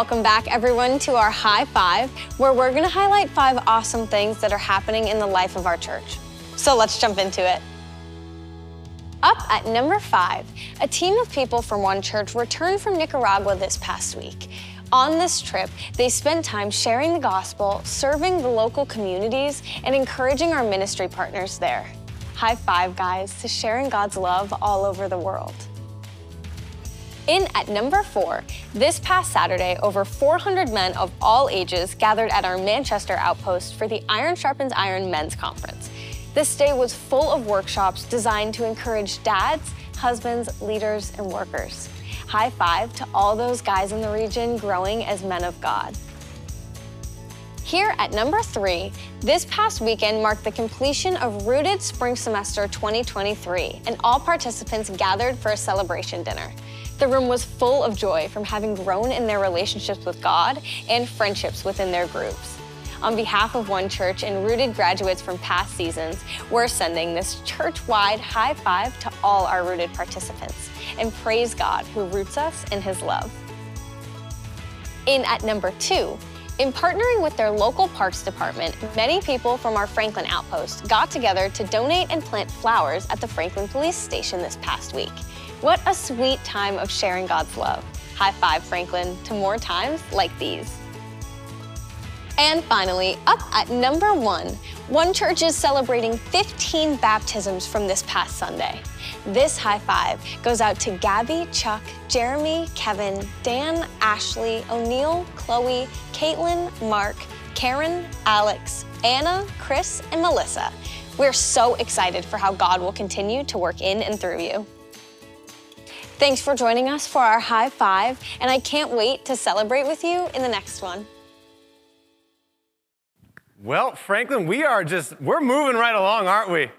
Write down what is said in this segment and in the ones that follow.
Welcome back, everyone, to our High Five, where we're going to highlight five awesome things that are happening in the life of our church. So let's jump into it. Up at number five, a team of people from One Church returned from Nicaragua this past week. On this trip, they spent time sharing the gospel, serving the local communities, and encouraging our ministry partners there. High five, guys, to sharing God's love all over the world. In at number four, this past Saturday, over 400 men of all ages gathered at our Manchester outpost for the Iron Sharpens Iron Men's Conference. This day was full of workshops designed to encourage dads, husbands, leaders, and workers. High five to all those guys in the region growing as men of God. Here at number three, this past weekend marked the completion of Rooted Spring Semester 2023, and all participants gathered for a celebration dinner. The room was full of joy from having grown in their relationships with God and friendships within their groups. On behalf of One Church and Rooted graduates from past seasons, we're sending this church wide high five to all our Rooted participants and praise God who roots us in His love. In at number two, in partnering with their local parks department, many people from our Franklin outpost got together to donate and plant flowers at the Franklin Police Station this past week. What a sweet time of sharing God's love. High five, Franklin, to more times like these. And finally, up at number one, One Church is celebrating 15 baptisms from this past Sunday. This high five goes out to Gabby, Chuck, Jeremy, Kevin, Dan, Ashley, O'Neill, Chloe, Caitlin, Mark, Karen, Alex, Anna, Chris, and Melissa. We're so excited for how God will continue to work in and through you. Thanks for joining us for our high five, and I can't wait to celebrate with you in the next one. Well, Franklin, we are just, we're moving right along, aren't we?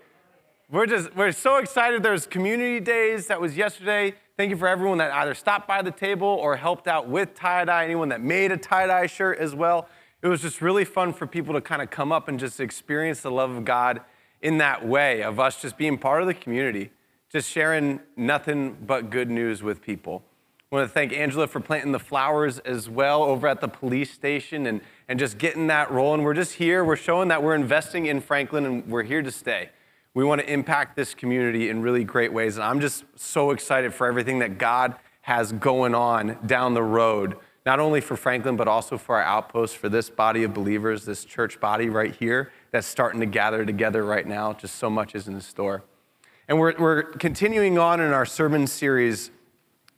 We're just, we're so excited. There's community days that was yesterday. Thank you for everyone that either stopped by the table or helped out with tie dye, anyone that made a tie dye shirt as well. It was just really fun for people to kind of come up and just experience the love of God in that way of us just being part of the community, just sharing nothing but good news with people. I want to thank Angela for planting the flowers as well over at the police station and, and just getting that rolling. We're just here. We're showing that we're investing in Franklin and we're here to stay. We want to impact this community in really great ways. And I'm just so excited for everything that God has going on down the road, not only for Franklin, but also for our outpost, for this body of believers, this church body right here that's starting to gather together right now. Just so much is in the store. And we're, we're continuing on in our sermon series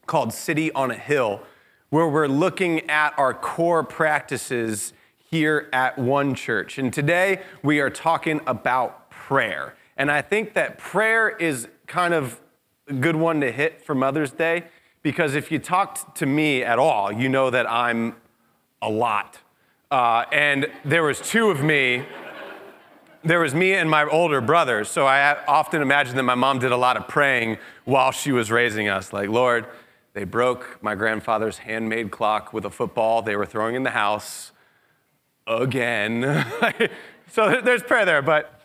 called City on a Hill, where we're looking at our core practices here at One Church. And today we are talking about prayer. And I think that prayer is kind of a good one to hit for Mother's Day because if you talked to me at all, you know that I'm a lot. Uh, and there was two of me. There was me and my older brother. So I often imagine that my mom did a lot of praying while she was raising us. Like, Lord, they broke my grandfather's handmade clock with a football they were throwing in the house again. so there's prayer there. But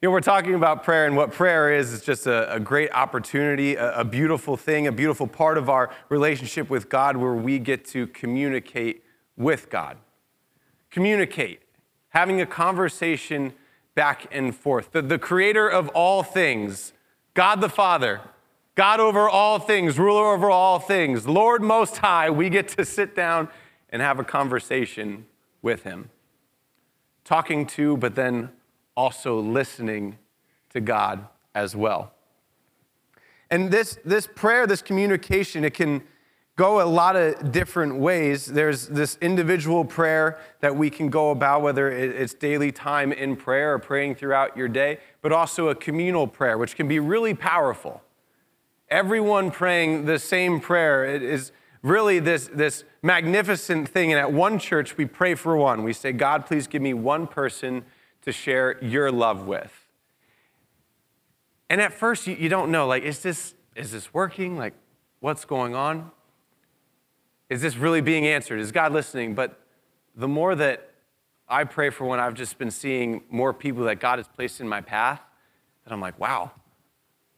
you know, we're talking about prayer, and what prayer is is just a, a great opportunity, a, a beautiful thing, a beautiful part of our relationship with God where we get to communicate with God. Communicate, having a conversation back and forth. The, the creator of all things, God the Father, God over all things, ruler over all things, Lord Most High, we get to sit down and have a conversation with Him. Talking to, but then also listening to God as well. And this, this prayer, this communication, it can go a lot of different ways. There's this individual prayer that we can go about, whether it's daily time in prayer or praying throughout your day, but also a communal prayer, which can be really powerful everyone praying the same prayer. Is really this, this magnificent thing. And at one church, we pray for one. We say, God, please give me one person to share your love with. And at first, you, you don't know, like, is this, is this working? Like, what's going on? Is this really being answered? Is God listening? But the more that I pray for when I've just been seeing more people that God has placed in my path, that I'm like, wow,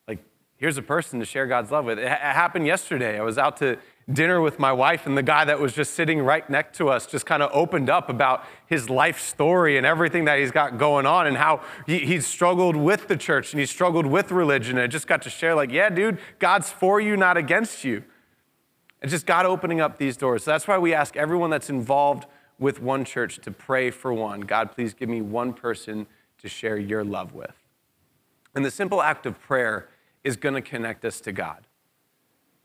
like here's a person to share God's love with. It, happened yesterday. I was out to dinner with my wife, and the guy that was just sitting right next to us just kind of opened up about his life story and everything that he's got going on and how he, he's struggled with the church and he struggled with religion. And I just got to share, like, yeah, dude, God's for you, not against you. It's just God opening up these doors. So that's why we ask everyone that's involved with one church to pray for one. God, please give me one person to share your love with. And the simple act of prayer is going to connect us to God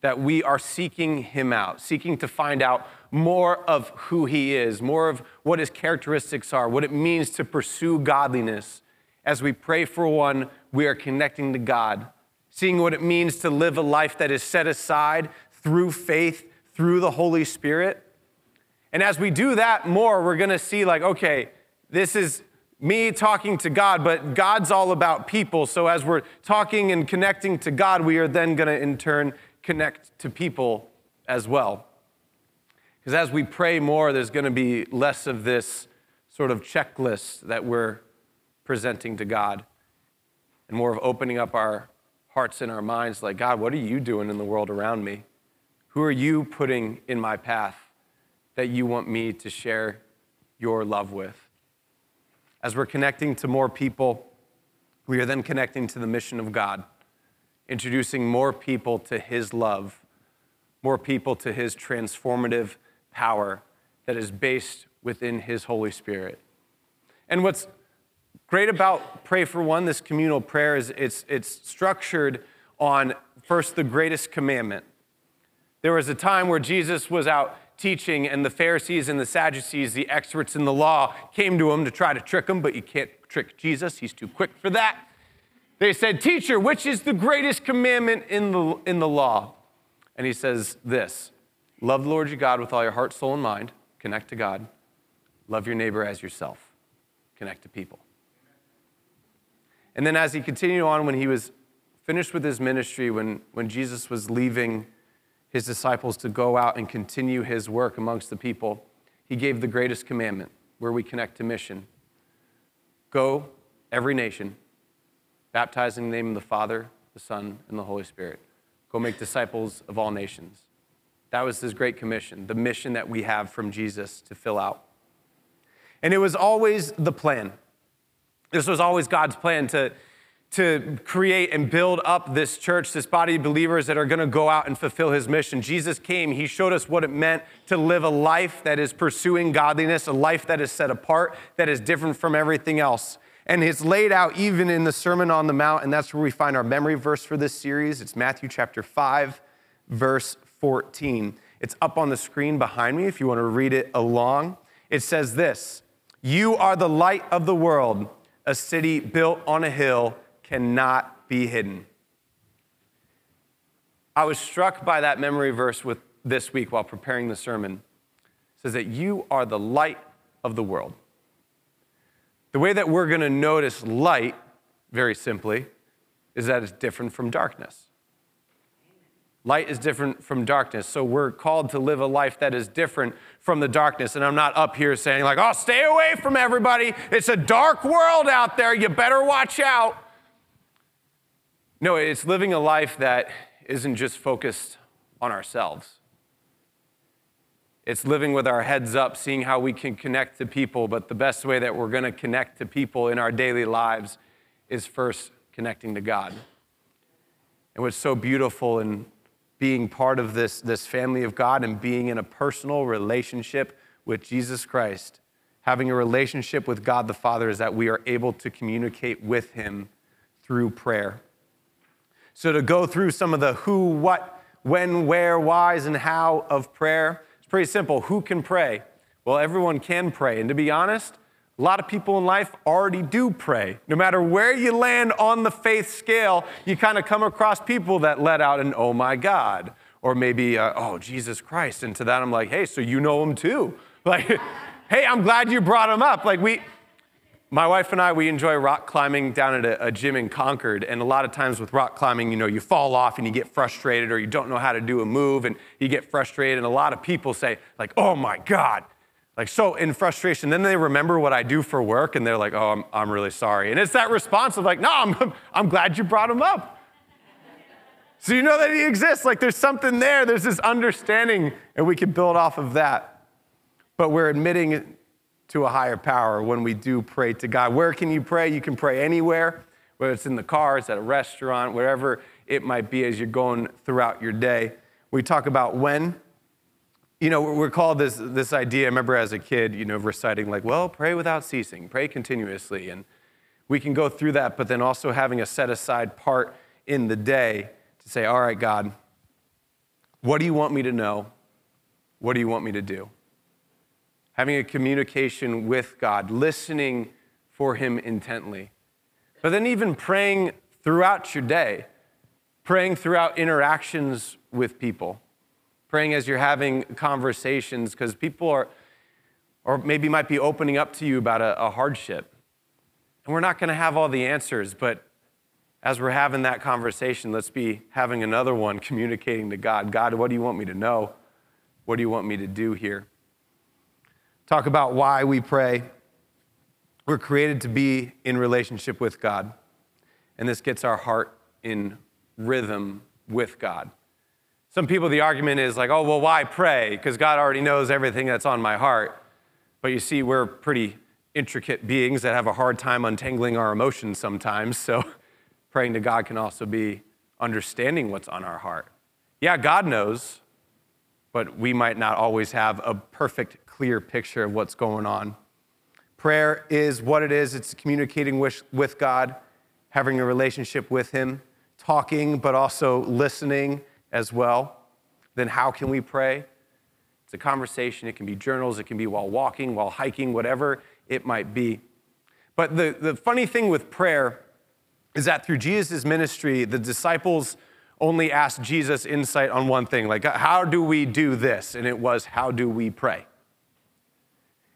that we are seeking him out, seeking to find out more of who he is, more of what his characteristics are, what it means to pursue godliness. As we pray for one, we are connecting to God, seeing what it means to live a life that is set aside through faith, through the Holy Spirit. And as we do that more, we're gonna see, like, okay, this is me talking to God, but God's all about people. So as we're talking and connecting to God, we are then gonna in turn connect to people as well. Because as we pray more, there's going to be less of this sort of checklist that we're presenting to God and more of opening up our hearts and our minds like, God, what are you doing in the world around me? Who are you putting in my path that you want me to share your love with? As we're connecting to more people, we are then connecting to the mission of God introducing more people to his love, more people to his transformative power that is based within his Holy Spirit. And what's great about Pray for One, this communal prayer, is it's, it's structured on first the greatest commandment. There was a time where Jesus was out teaching, and the Pharisees and the Sadducees, the experts in the law, came to him to try to trick him, but you can't trick Jesus. He's too quick for that. They said, Teacher, which is the greatest commandment in the, in the law? And he says this Love the Lord your God with all your heart, soul, and mind. Connect to God. Love your neighbor as yourself. Connect to people. And then as he continued on, when he was finished with his ministry, when, when Jesus was leaving his disciples to go out and continue his work amongst the people, he gave the greatest commandment where we connect to mission. Go, every nation, baptizing in the name of the Father, the Son, and the Holy Spirit. Go make disciples of all nations. That was his great commission, the mission that we have from Jesus to fill out. And it was always the plan. This was always God's plan to, to create and build up this church, this body of believers that are going to go out and fulfill his mission. Jesus came, he showed us what it meant to live a life that is pursuing godliness, a life that is set apart, that is different from everything else. And it's laid out even in the Sermon on the Mount, and that's where we find our memory verse for this series. It's Matthew chapter 5, verse 14. It's up on the screen behind me if you want to read it along. It says this You are the light of the world. A city built on a hill cannot be hidden. I was struck by that memory verse with this week while preparing the sermon. It says that you are the light of the world. The way that we're going to notice light, very simply, is that it's different from darkness. Light is different from darkness. So we're called to live a life that is different from the darkness. And I'm not up here saying, like, oh, stay away from everybody. It's a dark world out there. You better watch out. No, it's living a life that isn't just focused on ourselves. It's living with our heads up, seeing how we can connect to people. But the best way that we're going to connect to people in our daily lives is first connecting to God. And what's so beautiful in being part of this, this family of God and being in a personal relationship with Jesus Christ, having a relationship with God the Father, is that we are able to communicate with Him through prayer. So, to go through some of the who, what, when, where, whys, and how of prayer, it's pretty simple. Who can pray? Well, everyone can pray. And to be honest, a lot of people in life already do pray. No matter where you land on the faith scale, you kind of come across people that let out an oh my God, or maybe, uh, oh, Jesus Christ. And to that, I'm like, hey, so you know him too. Like, hey, I'm glad you brought him up. Like, we, my wife and I, we enjoy rock climbing down at a, a, gym in Concord. And a lot of times with rock climbing, you know, you fall off and you get frustrated or you don't know how to do a move and you get frustrated. And a lot of people say, like, oh my God. Like, so in frustration, then they remember what I do for work and they're like, oh, I'm, I'm really sorry. And it's that response of like, no, I'm, I'm glad you brought him up. So you know that He exists. Like there's something there, there's this understanding, and we can build off of that. But we're admitting to a higher power when we do pray to God. Where can you pray? You can pray anywhere, whether it's in the car, it's at a restaurant, wherever it might be as you're going throughout your day. We talk about when. You know, we're called this, this idea. I remember as a kid, you know, reciting, like, well, pray without ceasing, pray continuously. And we can go through that, but then also having a set aside part in the day to say, all right, God, what do you want me to know? What do you want me to do? Having a communication with God, listening for Him intently. But then even praying throughout your day, praying throughout interactions with people, praying as you're having conversations, because people are, or maybe might be opening up to you about a, a hardship. And we're not going to have all the answers, but as we're having that conversation, let's be having another one communicating to God God, what do you want me to know? What do you want me to do here? Talk about why we pray. We're created to be in relationship with God, and this gets our heart in rhythm with God. Some people, the argument is like, oh, well, why pray? Because God already knows everything that's on my heart. But you see, we're pretty intricate beings that have a hard time untangling our emotions sometimes. So praying to God can also be understanding what's on our heart. Yeah, God knows, but we might not always have a perfect, clear picture of what's going on. Prayer is what it is it's communicating with, with God, having a relationship with Him, talking, but also listening as well. Then, how can we pray? It's a conversation. It can be journals. It can be while walking, while hiking, whatever it might be. But the, the funny thing with prayer is that through Jesus' ministry, the disciples only asked Jesus insight on one thing like, how do we do this? And it was, how do we pray?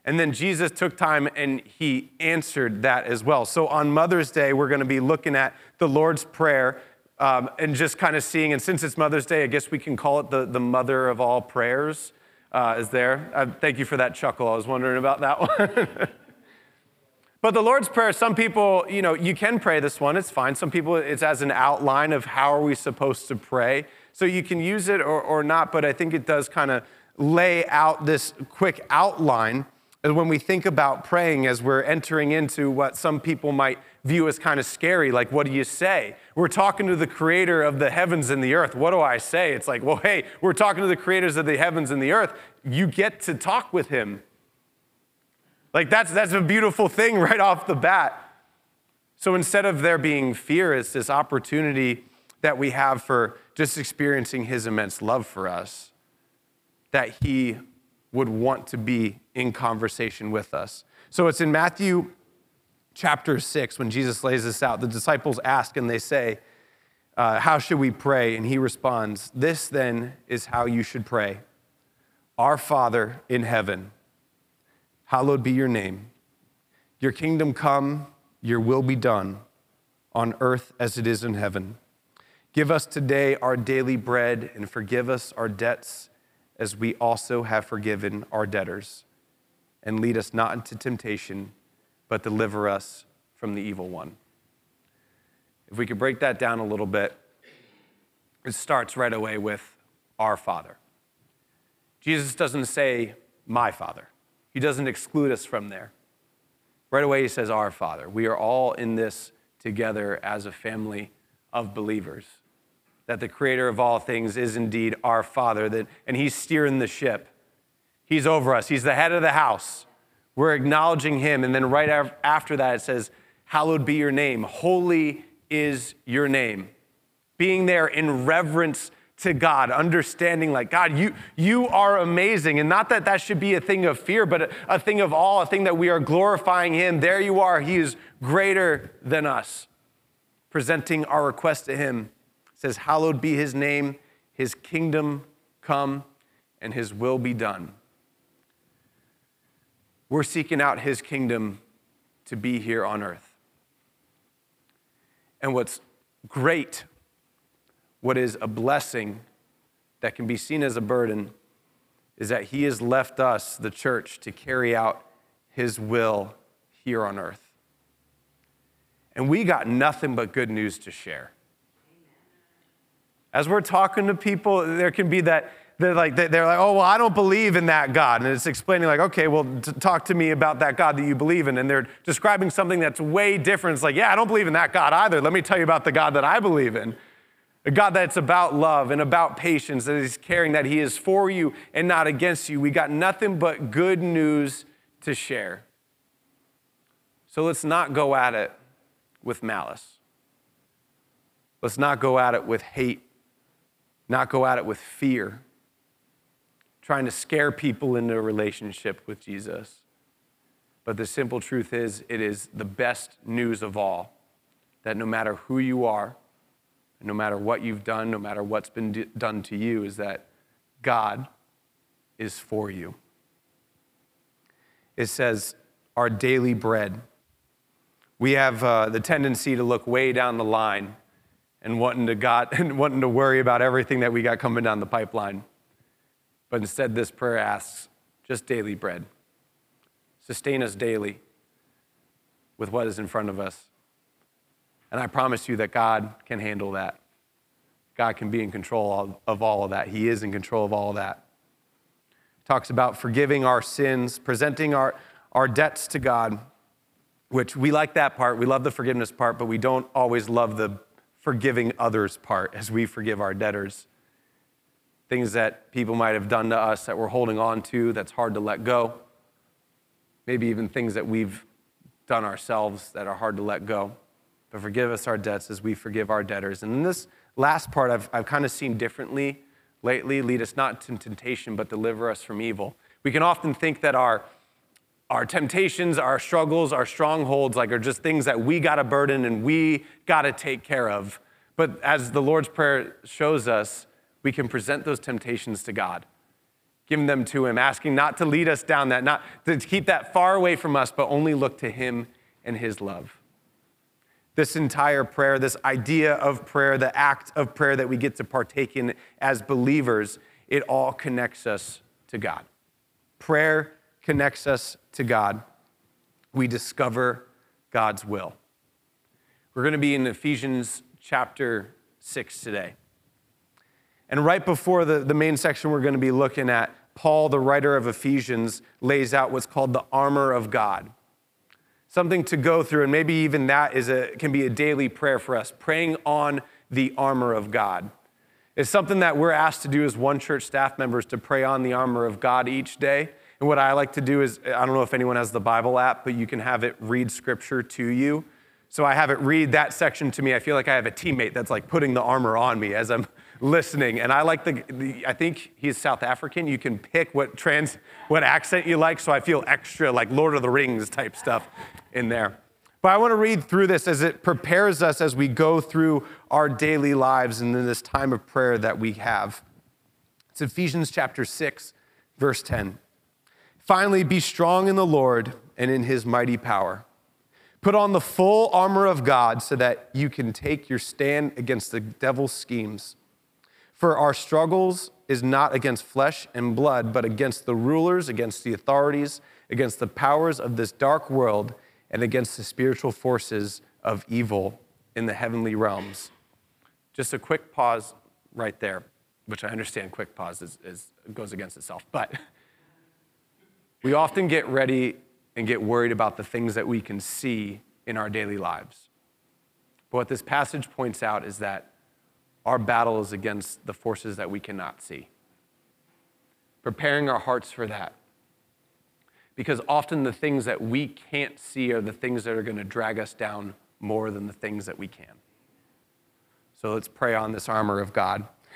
And then Jesus took time and he answered that as well. So on Mother's Day, we're going to be looking at the Lord's Prayer um, and just kind of seeing, and since it's Mother's Day, I guess we can call it the, the mother of all prayers. Uh, is there? Uh, thank you for that chuckle. I was wondering about that one. But the Lord's Prayer, some people, you know, you can pray this one, it's fine. Some people, it's as an outline of how are we supposed to pray. So you can use it or, or not, but I think it does kind of lay out this quick outline when we think about praying as we're entering into what some people might view as kind of scary, like, what do you say? We're talking to the creator of the heavens and the earth. What do I say? It's like, well, hey, we're talking to the creators of the heavens and the earth. You get to talk with him. Like, that's, that's a beautiful thing right off the bat. So instead of there being fear, it's this opportunity that we have for just experiencing his immense love for us, that he would want to be in conversation with us. So it's in Matthew chapter 6 when Jesus lays this out. The disciples ask and they say, uh, How should we pray? And he responds, This then is how you should pray Our Father in heaven hallowed be your name. Your kingdom come, your will be done, on earth as it is in heaven. Give us today our daily bread and forgive us our debts as we also have forgiven our debtors. And lead us not into temptation, but deliver us from the evil one. If we could break that down a little bit, it starts right away with our Father. Jesus doesn't say, my Father. He doesn't exclude us from there. Right away, he says, Our Father. We are all in this together as a family of believers. That the creator of all things is indeed our Father, that, and he's steering the ship. He's over us, he's the head of the house. We're acknowledging him. And then right after that, it says, Hallowed be your name. Holy is your name. Being there in reverence to God, understanding like, God, you, you are amazing. And not that that should be a thing of fear, but a, a thing of awe, a thing that we are glorifying Him. There you are. He is greater than us. Presenting our request to Him says, Hallowed be His name, His kingdom come, and His will be done. We're seeking out His kingdom to be here on earth. And what's great what is a blessing that can be seen as a burden is that He has left us, the church, to carry out His will here on earth. And we got nothing but good news to share. As we're talking to people, there can be that they're like they're like oh well i don't believe in that god. And it's explaining like okay well t- talk to me about that god that you believe in. And they're describing something that's way different. It's like yeah i don't believe in that god either. Let me tell you about the god that i believe in. A god that's about love and about patience that is caring that he is for you and not against you. We got nothing but good news to share. So let's not go at it with malice. Let's not go at it with hate not go at it with fear trying to scare people into a relationship with Jesus. But the simple truth is, it is the best news of all that no matter who you are, no matter what you've done, no matter what's been d- done to you, is that God is for you. It says, our daily bread. We have uh, the tendency to look way down the line and wanting to, God, and wanting to worry about everything that we got coming down the pipeline. But instead, this prayer asks just daily bread. Sustain us daily with what is in front of us. And I promise you that God can handle that. God can be in control of all of that. He is in control of all of that. talks about forgiving our sins, presenting our, our debts to God, which we like that part. We love the forgiveness part, but we don't always love the forgiving others part as we forgive our debtors things that people might have done to us that we're holding on to that's hard to let go. Maybe even things that we've done ourselves that are hard to let go. But forgive us our debts as we forgive our debtors. And in this last part, I've, I've kind of seen differently lately lead us not to temptation, but deliver us from evil. We can often think that our our temptations, our struggles, our strongholds, like are just things that we got to burden and we got to take care of. But as the Lord's Prayer shows us, we can present those temptations to God, giving them to Him, asking not to lead us down that, not to keep that far away from us, but only look to Him and His love. This entire prayer, this idea of prayer, the act of prayer that we get to partake in as believers, it all connects us to God. Prayer connects us to God. We discover God's will. We're going to be in Ephesians chapter 6 today. And right before the, the main section we're going to be looking at, Paul, the writer of Ephesians, lays out what's called the armor of God. Something to go through, and maybe even that is a, can be a daily prayer for us, praying on the armor of God. It's something that we're asked to do as one church staff members to pray on the armor of God each day. And what I like to do is, I don't know if anyone has the Bible app, but you can have it read scripture to you. So I have it read that section to me. I feel like I have a teammate that's like putting the armor on me as I'm listening. And I like the, the, I think he's South African. You can pick what trans, what accent you like. So I feel extra like Lord of the Rings type stuff in there. But I want to read through this as it prepares us as we go through our daily lives and in this time of prayer that we have. It's Ephesians chapter 6, verse 10. Finally, be strong in the Lord and in his mighty power. Put on the full armor of God so that you can take your stand against the devil's schemes. For our struggles is not against flesh and blood, but against the rulers, against the authorities, against the powers of this dark world, and against the spiritual forces of evil in the heavenly realms. Just a quick pause right there, which I understand quick pause is, is goes against itself. But we often get ready and get worried about the things that we can see in our daily lives. But what this passage points out is that our battle is against the forces that we cannot see. Preparing our hearts for that. Because often the things that we can't see are the things that are going to drag us down more than the things that we can. So let's pray on this armor of God.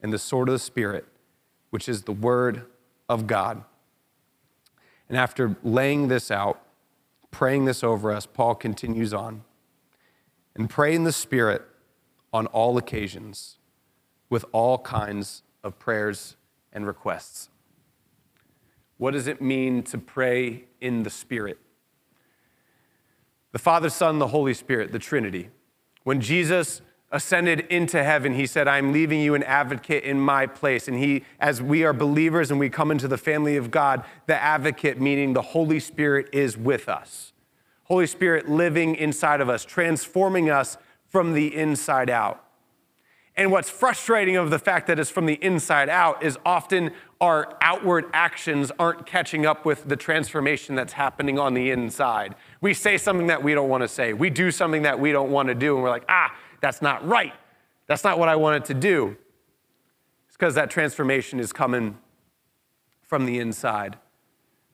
and the sword of the Spirit, which is the word of God. And after laying this out, praying this over us, Paul continues on. And pray in the Spirit on all occasions with all kinds of prayers and requests. What does it mean to pray in the Spirit? The Father, Son, the Holy Spirit, the Trinity. When Jesus ascended into heaven, he said, I'm leaving you an advocate in my place. And he, as we are believers and we come into the family of God, the advocate, meaning the Holy Spirit, is with us. Holy Spirit living inside of us, transforming us from the inside out. And what's frustrating of the fact that it's from the inside out is often our outward actions aren't catching up with the transformation that's happening on the inside. We say something that we don't want to say. We do something that we don't want to do, and we're like, ah, that's not right. That's not what I wanted to do. It's because that transformation is coming from the inside.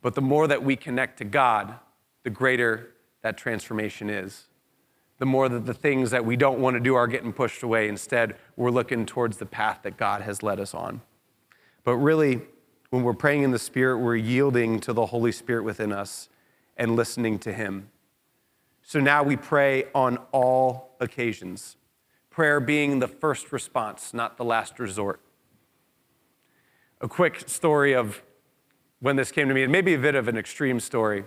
But the more that we connect to God, the greater that transformation is the more that the things that we don't want to do are getting pushed away. Instead, we're looking towards the path that God has led us on. But really, when we're praying in the Spirit, we're yielding to the Holy Spirit within us and listening to Him. So now we pray on all occasions, prayer being the first response, not the last resort. A quick story of when this came to me, it may be a bit of an extreme story,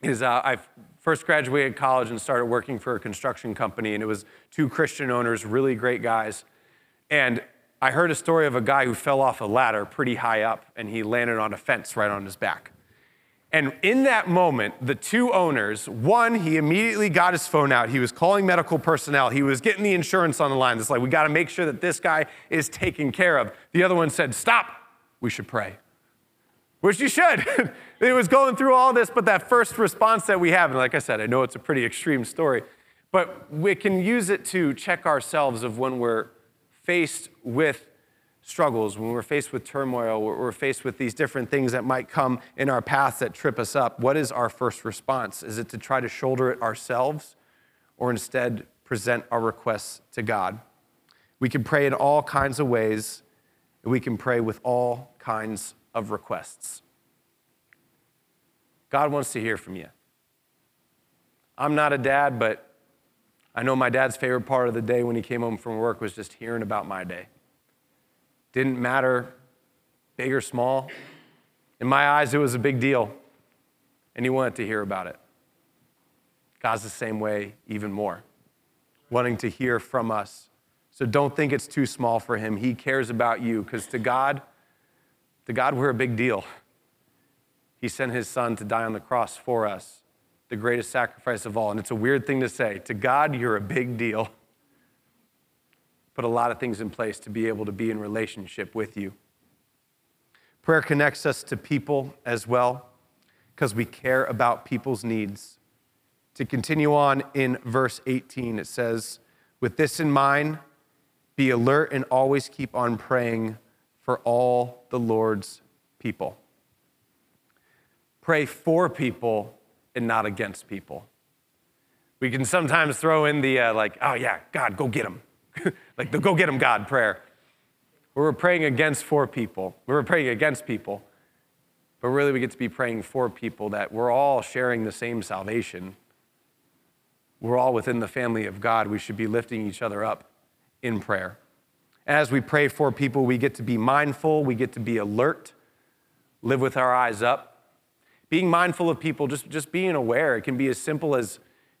is uh, I've first graduated college and started working for a construction company, and it was two Christian owners, really great guys. And I heard a story of a guy who fell off a ladder pretty high up, and he landed on a fence right on his back. And in that moment, the two owners, one, he immediately got his phone out. He was calling medical personnel. He was getting the insurance on the line. It's like, we got to make sure that this guy is taken care of. The other one said, Stop, we should pray which you should. it was going through all this, but that first response that we have, and like I said, I know it's a pretty extreme story, but we can use it to check ourselves of when we're faced with struggles, when we're faced with turmoil, we're faced with these different things that might come in our path that trip us up. What is our first response? Is it to try to shoulder it ourselves or instead present our requests to God? We can pray in all kinds of ways, and we can pray with all kinds of requests. God wants to hear from you. I'm not a dad, but I know my dad's favorite part of the day when he came home from work was just hearing about my day. Didn't matter big or small. In my eyes, it was a big deal, and he wanted to hear about it. God's the same way, even more, wanting to hear from us. So don't think it's too small for him. He cares about you because to God, to God, we're a big deal. He sent his son to die on the cross for us, the greatest sacrifice of all. And it's a weird thing to say. To God, you're a big deal. Put a lot of things in place to be able to be in relationship with you. Prayer connects us to people as well because we care about people's needs. To continue on in verse 18, it says, With this in mind, be alert and always keep on praying for all the Lord's people. Pray for people and not against people. We can sometimes throw in the, uh, like, oh yeah, God, go get them. like the go get them, God prayer. We're praying against for people. We're praying against people. But really, we get to be praying for people that we're all sharing the same salvation. We're all within the family of God. We should be lifting each other up in prayer. As we pray for people, we get to be mindful, we get to be alert, live with our eyes up. Being mindful of people, just, just being aware, it can be as simple as,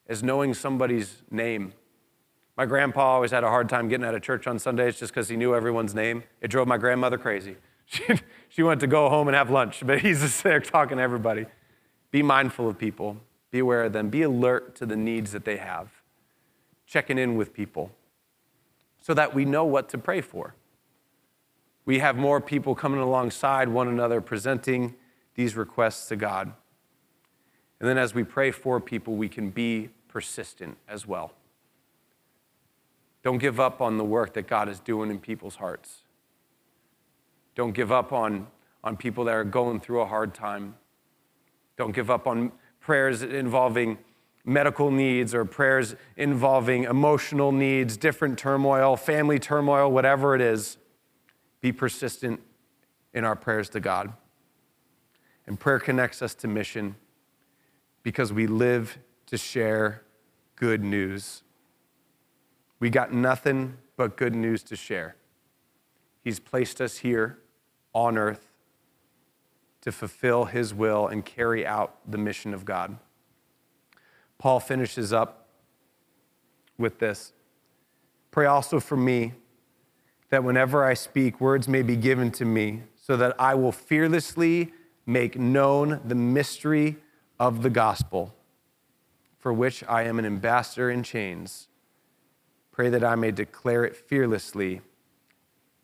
as knowing somebody's name. My grandpa always had a hard time getting out of church on Sundays just because he knew everyone's name. It drove my grandmother crazy. She, she wanted to go home and have lunch, but he's just there talking to everybody. Be mindful of people, be aware of them, be alert to the needs that they have, checking in with people so that we know what to pray for. We have more people coming alongside one another, presenting these requests to God. And then as we pray for people, we can be persistent as well. Don't give up on the work that God is doing in people's hearts. Don't give up on, on people that are going through a hard time. Don't give up on prayers involving medical needs or prayers involving emotional needs, different turmoil, family turmoil, whatever it is, be persistent in our prayers to God. And prayer connects us to mission because we live to share good news. We got nothing but good news to share. He's placed us here on earth to fulfill His will and carry out the mission of God. Paul finishes up with this Pray also for me that whenever I speak, words may be given to me, so that I will fearlessly make known the mystery of the gospel, for which I am an ambassador in chains. Pray that I may declare it fearlessly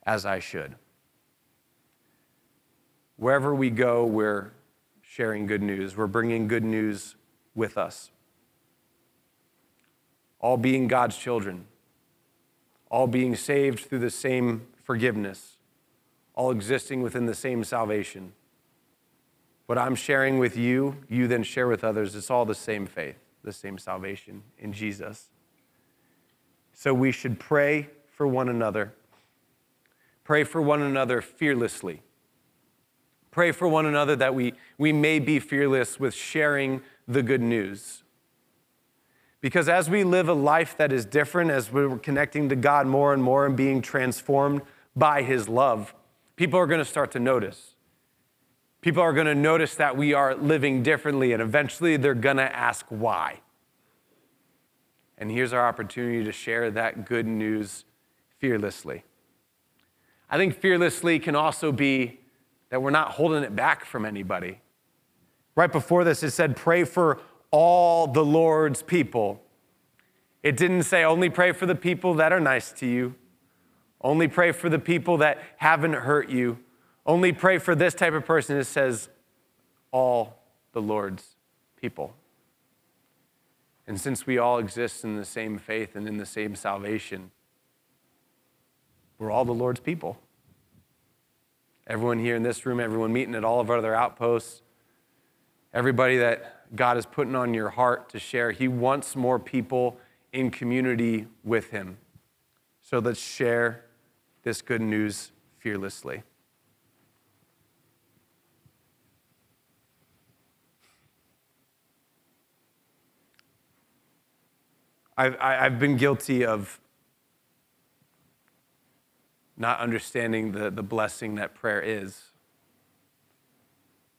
as I should. Wherever we go, we're sharing good news. We're bringing good news with us. All being God's children, all being saved through the same forgiveness, all existing within the same salvation. What I'm sharing with you, you then share with others. It's all the same faith, the same salvation in Jesus. So we should pray for one another. Pray for one another fearlessly. Pray for one another that we, we may be fearless with sharing the good news. Because as we live a life that is different, as we're connecting to God more and more and being transformed by His love, people are going to start to notice. People are going to notice that we are living differently, and eventually they're going to ask why. And here's our opportunity to share that good news fearlessly. I think fearlessly can also be that we're not holding it back from anybody. Right before this, it said, pray for all the Lord's people. It didn't say only pray for the people that are nice to you, only pray for the people that haven't hurt you, only pray for this type of person. It says all the Lord's people. And since we all exist in the same faith and in the same salvation, we're all the Lord's people. Everyone here in this room, everyone meeting at all of our other outposts, everybody that God is putting on your heart to share, He wants more people in community with Him. So let's share this good news fearlessly. I've, I've been guilty of not understanding the, the blessing that prayer is.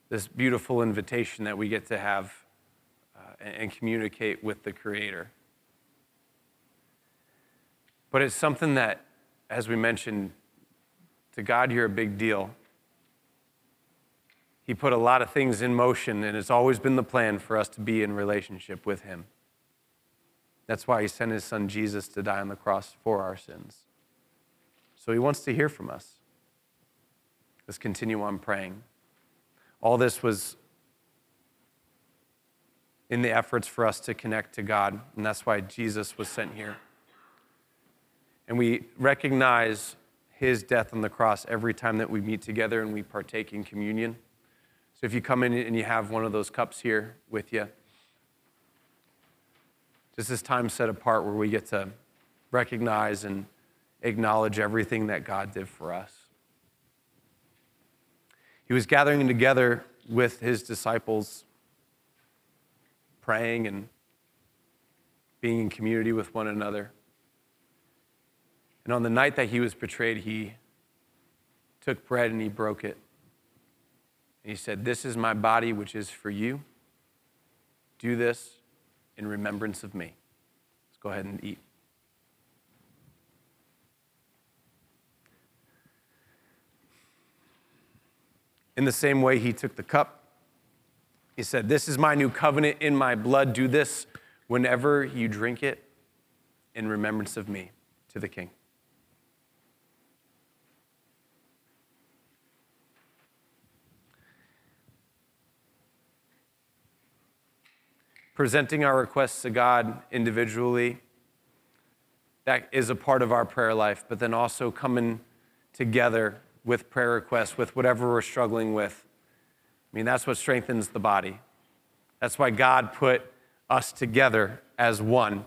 This beautiful invitation that we get to have uh, and, and communicate with the Creator. But it's something that, as we mentioned, to God, you're a big deal. He put a lot of things in motion, and it's always been the plan for us to be in relationship with Him. That's why He sent His Son Jesus to die on the cross for our sins. So he wants to hear from us. Let's continue on praying. All this was in the efforts for us to connect to God, and that's why Jesus was sent here. And we recognize his death on the cross every time that we meet together and we partake in communion. So if you come in and you have one of those cups here with you, just this time set apart where we get to recognize and acknowledge everything that God did for us. He was gathering together with his disciples, praying and being in community with one another. And on the night that he was betrayed, he took bread and he broke it. And he said, This is my body, which is for you. Do this in remembrance of me. Let's go ahead and eat. In the same way, he took the cup. He said, This is my new covenant in my blood. Do this whenever you drink it in remembrance of me to the king. Presenting our requests to God individually, that is a part of our prayer life, but then also coming together with prayer requests, with whatever we're struggling with. I mean, that's what strengthens the body. That's why God put us together as one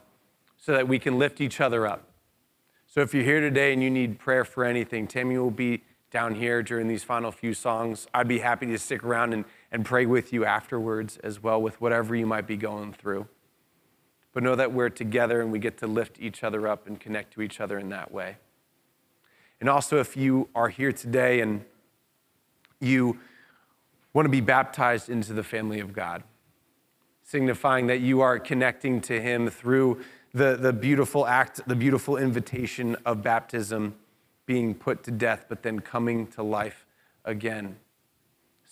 so that we can lift each other up. So if you're here today and you need prayer for anything, Tammy will be down here during these final few songs. I'd be happy to stick around and, and pray with you afterwards as well with whatever you might be going through. But know that we're together and we get to lift each other up and connect to each other in that way. And also, if you are here today and you want to be baptized into the family of God, signifying that you are connecting to Him through the, the beautiful act, the beautiful invitation of baptism being put to death, but then coming to life again,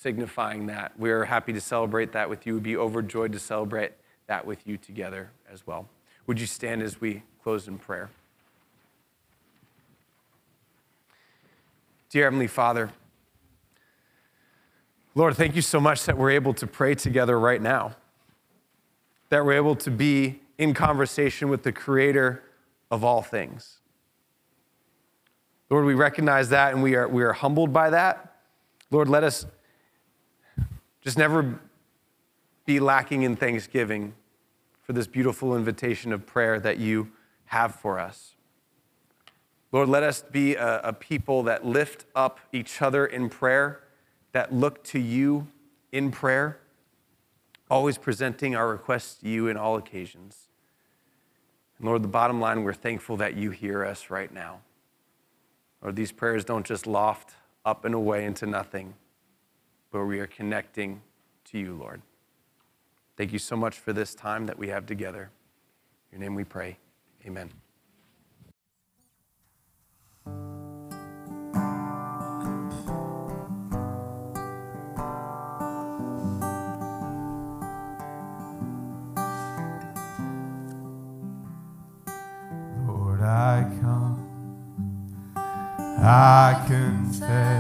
signifying that. We're happy to celebrate that with you. We'd be overjoyed to celebrate that with you together as well. Would you stand as we close in prayer? Dear Heavenly Father, Lord, thank you so much that we're able to pray together right now, that we're able to be in conversation with the Creator of all things. Lord, we recognize that and we are, we are humbled by that. Lord, let us just never be lacking in thanksgiving for this beautiful invitation of prayer that you have for us. Lord, let us be a, a, people that lift up each other in prayer, that look to you in prayer, always presenting our requests to you in all occasions. And Lord, the bottom line, we're thankful that you hear us right now. Lord, these prayers don't just loft up and away into nothing, but we are connecting to you, Lord. Thank you so much for this time that we have together. In your name we pray. Amen. Lord, I come, I confess,